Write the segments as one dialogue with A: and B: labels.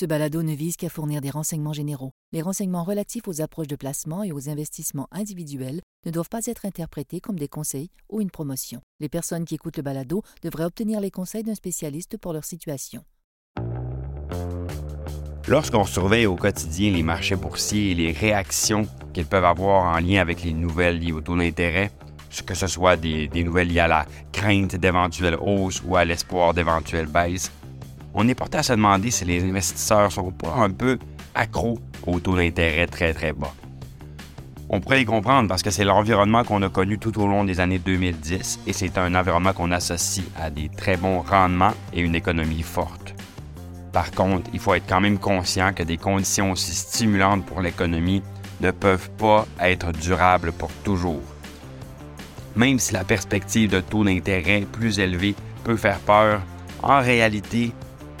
A: Ce balado ne vise qu'à fournir des renseignements généraux. Les renseignements relatifs aux approches de placement et aux investissements individuels ne doivent pas être interprétés comme des conseils ou une promotion. Les personnes qui écoutent le balado devraient obtenir les conseils d'un spécialiste pour leur situation.
B: Lorsqu'on surveille au quotidien les marchés boursiers et les réactions qu'ils peuvent avoir en lien avec les nouvelles liées au taux d'intérêt, que ce soit des, des nouvelles liées à la crainte d'éventuelles hausses ou à l'espoir d'éventuelles baisses, on est porté à se demander si les investisseurs sont pas un peu accros au taux d'intérêt très très bas. On pourrait y comprendre parce que c'est l'environnement qu'on a connu tout au long des années 2010 et c'est un environnement qu'on associe à des très bons rendements et une économie forte. Par contre, il faut être quand même conscient que des conditions aussi stimulantes pour l'économie ne peuvent pas être durables pour toujours. Même si la perspective de taux d'intérêt plus élevé peut faire peur, en réalité,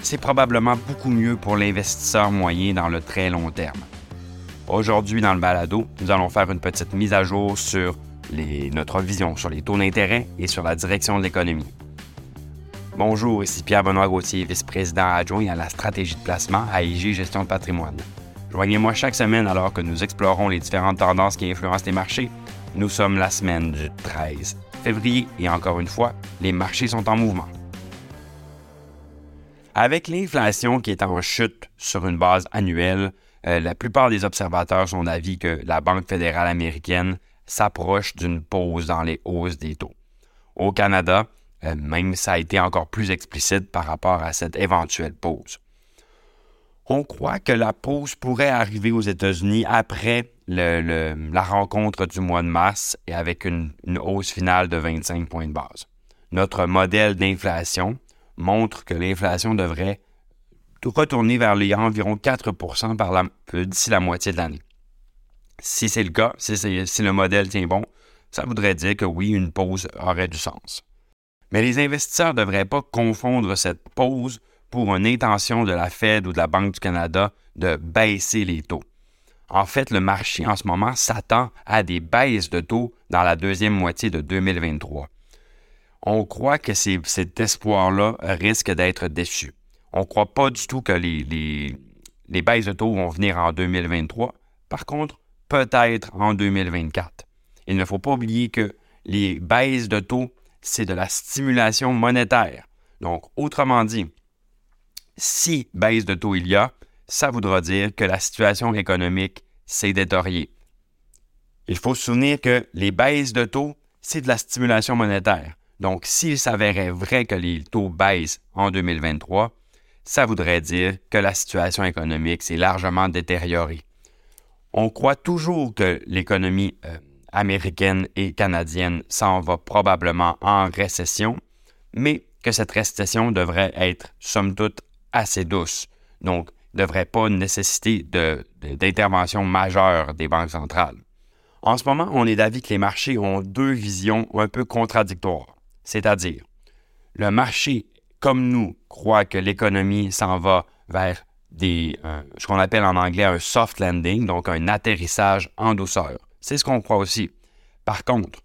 B: c'est probablement beaucoup mieux pour l'investisseur moyen dans le très long terme. Aujourd'hui, dans le balado, nous allons faire une petite mise à jour sur notre vision sur les taux d'intérêt et sur la direction de l'économie. Bonjour, ici Pierre-Benoît Gauthier, vice-président adjoint à la stratégie de placement à IG Gestion de patrimoine. Joignez-moi chaque semaine alors que nous explorons les différentes tendances qui influencent les marchés. Nous sommes la semaine du 13 février et encore une fois, les marchés sont en mouvement. Avec l'inflation qui est en chute sur une base annuelle, euh, la plupart des observateurs sont d'avis que la Banque fédérale américaine s'approche d'une pause dans les hausses des taux. Au Canada, euh, même ça a été encore plus explicite par rapport à cette éventuelle pause. On croit que la pause pourrait arriver aux États-Unis après la rencontre du mois de mars et avec une hausse finale de 25 points de base. Notre modèle d'inflation montre que l'inflation devrait retourner vers les environ 4 par d'ici la moitié de l'année. Si c'est le cas, si le modèle tient bon, ça voudrait dire que oui, une pause aurait du sens. Mais les investisseurs ne devraient pas confondre cette pause pour une intention de la Fed ou de la Banque du Canada de baisser les taux. En fait, le marché en ce moment s'attend à des baisses de taux dans la deuxième moitié de 2023 on croit que cet espoir-là risque d'être déçu. On ne croit pas du tout que les, baisses de taux vont venir en 2023. Par contre, peut-être en 2024. Il ne faut pas oublier que les baisses de taux, c'est de la stimulation monétaire. Donc, autrement dit, si baisse de taux il y a, ça voudra dire que la situation économique s'est détoriée. Il faut se souvenir que les baisses de taux, c'est de la stimulation monétaire. Donc, s'il s'avérait vrai que les taux baissent en 2023, ça voudrait dire que la situation économique s'est largement détériorée. On croit toujours que l'économie euh, américaine et canadienne s'en va probablement en récession, mais que cette récession devrait être, somme toute, assez douce. Donc, ne devrait pas nécessiter d'intervention majeure des banques centrales. En ce moment, on est d'avis que les marchés ont deux visions un peu contradictoires. C'est-à-dire, le marché, comme nous, croit que l'économie s'en va vers des, ce qu'on appelle en anglais un soft landing, donc un atterrissage en douceur. C'est ce qu'on croit aussi. Par contre,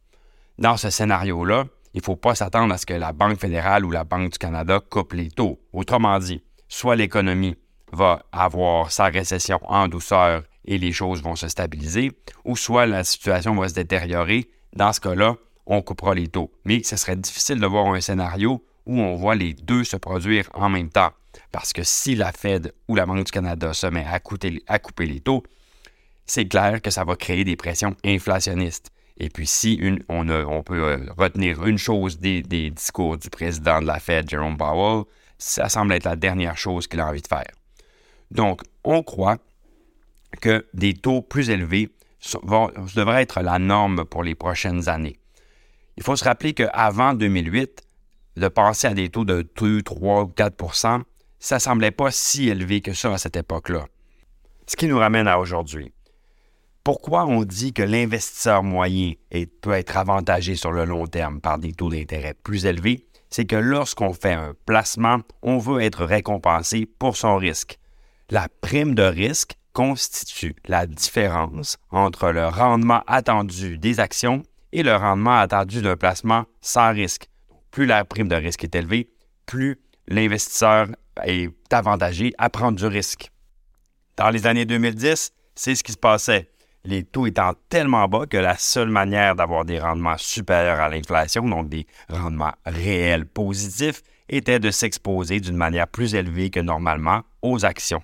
B: dans ce scénario-là, il ne faut pas s'attendre à ce que la Banque fédérale ou la Banque du Canada coupe les taux. Autrement dit, soit l'économie va avoir sa récession en douceur et les choses vont se stabiliser, ou soit la situation va se détériorer. Dans ce cas-là, on coupera les taux. Mais ce serait difficile de voir un scénario où on voit les deux se produire en même temps. Parce que si la Fed ou la Banque du Canada se met à, couper les taux, c'est clair que ça va créer des pressions inflationnistes. Et puis si on, peut euh, retenir une chose des, discours du président de la Fed, Jerome Powell, ça semble être la dernière chose qu'il a envie de faire. Donc, on croit que des taux plus élevés devraient être la norme pour les prochaines années. Il faut se rappeler qu'avant 2008, de passer à des taux de 2, 3 ou 4% ça semblait pas si élevé que ça à cette époque-là. Ce qui nous ramène à aujourd'hui. Pourquoi on dit que l'investisseur moyen peut être avantagé sur le long terme par des taux d'intérêt plus élevés? C'est que lorsqu'on fait un placement, on veut être récompensé pour son risque. La prime de risque constitue la différence entre le rendement attendu des actions et le rendement attendu d'un placement sans risque. Plus la prime de risque est élevée, plus l'investisseur est avantagé à prendre du risque. Dans les années 2010, c'est ce qui se passait. Les taux étant tellement bas que la seule manière d'avoir des rendements supérieurs à l'inflation, donc des rendements réels positifs, était de s'exposer d'une manière plus élevée que normalement aux actions.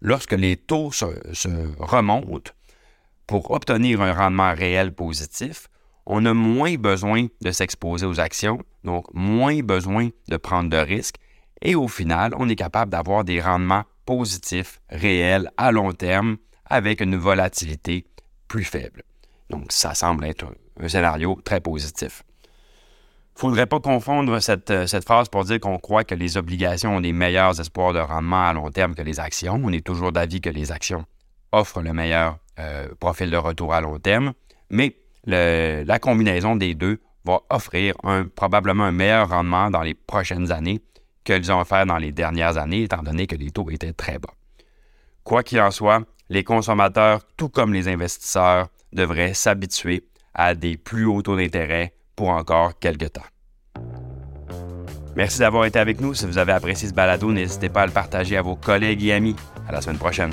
B: Lorsque les taux se, remontent, pour obtenir un rendement réel positif, on a moins besoin de s'exposer aux actions, donc moins besoin de prendre de risques, et au final, on est capable d'avoir des rendements positifs, réels, à long terme, avec une volatilité plus faible. Donc, ça semble être un, scénario très positif. Il ne faudrait pas confondre cette, cette, phrase pour dire qu'on croit que les obligations ont des meilleurs espoirs de rendement à long terme que les actions. On est toujours d'avis que les actions offrent le meilleur euh, profil de retour à long terme, mais la combinaison des deux va offrir probablement un meilleur rendement dans les prochaines années qu'elles ont offert dans les dernières années, étant donné que les taux étaient très bas. Quoi qu'il en soit, les consommateurs, tout comme les investisseurs, devraient s'habituer à des plus hauts taux d'intérêt pour encore quelques temps. Merci d'avoir été avec nous. Si vous avez apprécié ce balado, n'hésitez pas à le partager à vos collègues et amis. À la semaine prochaine.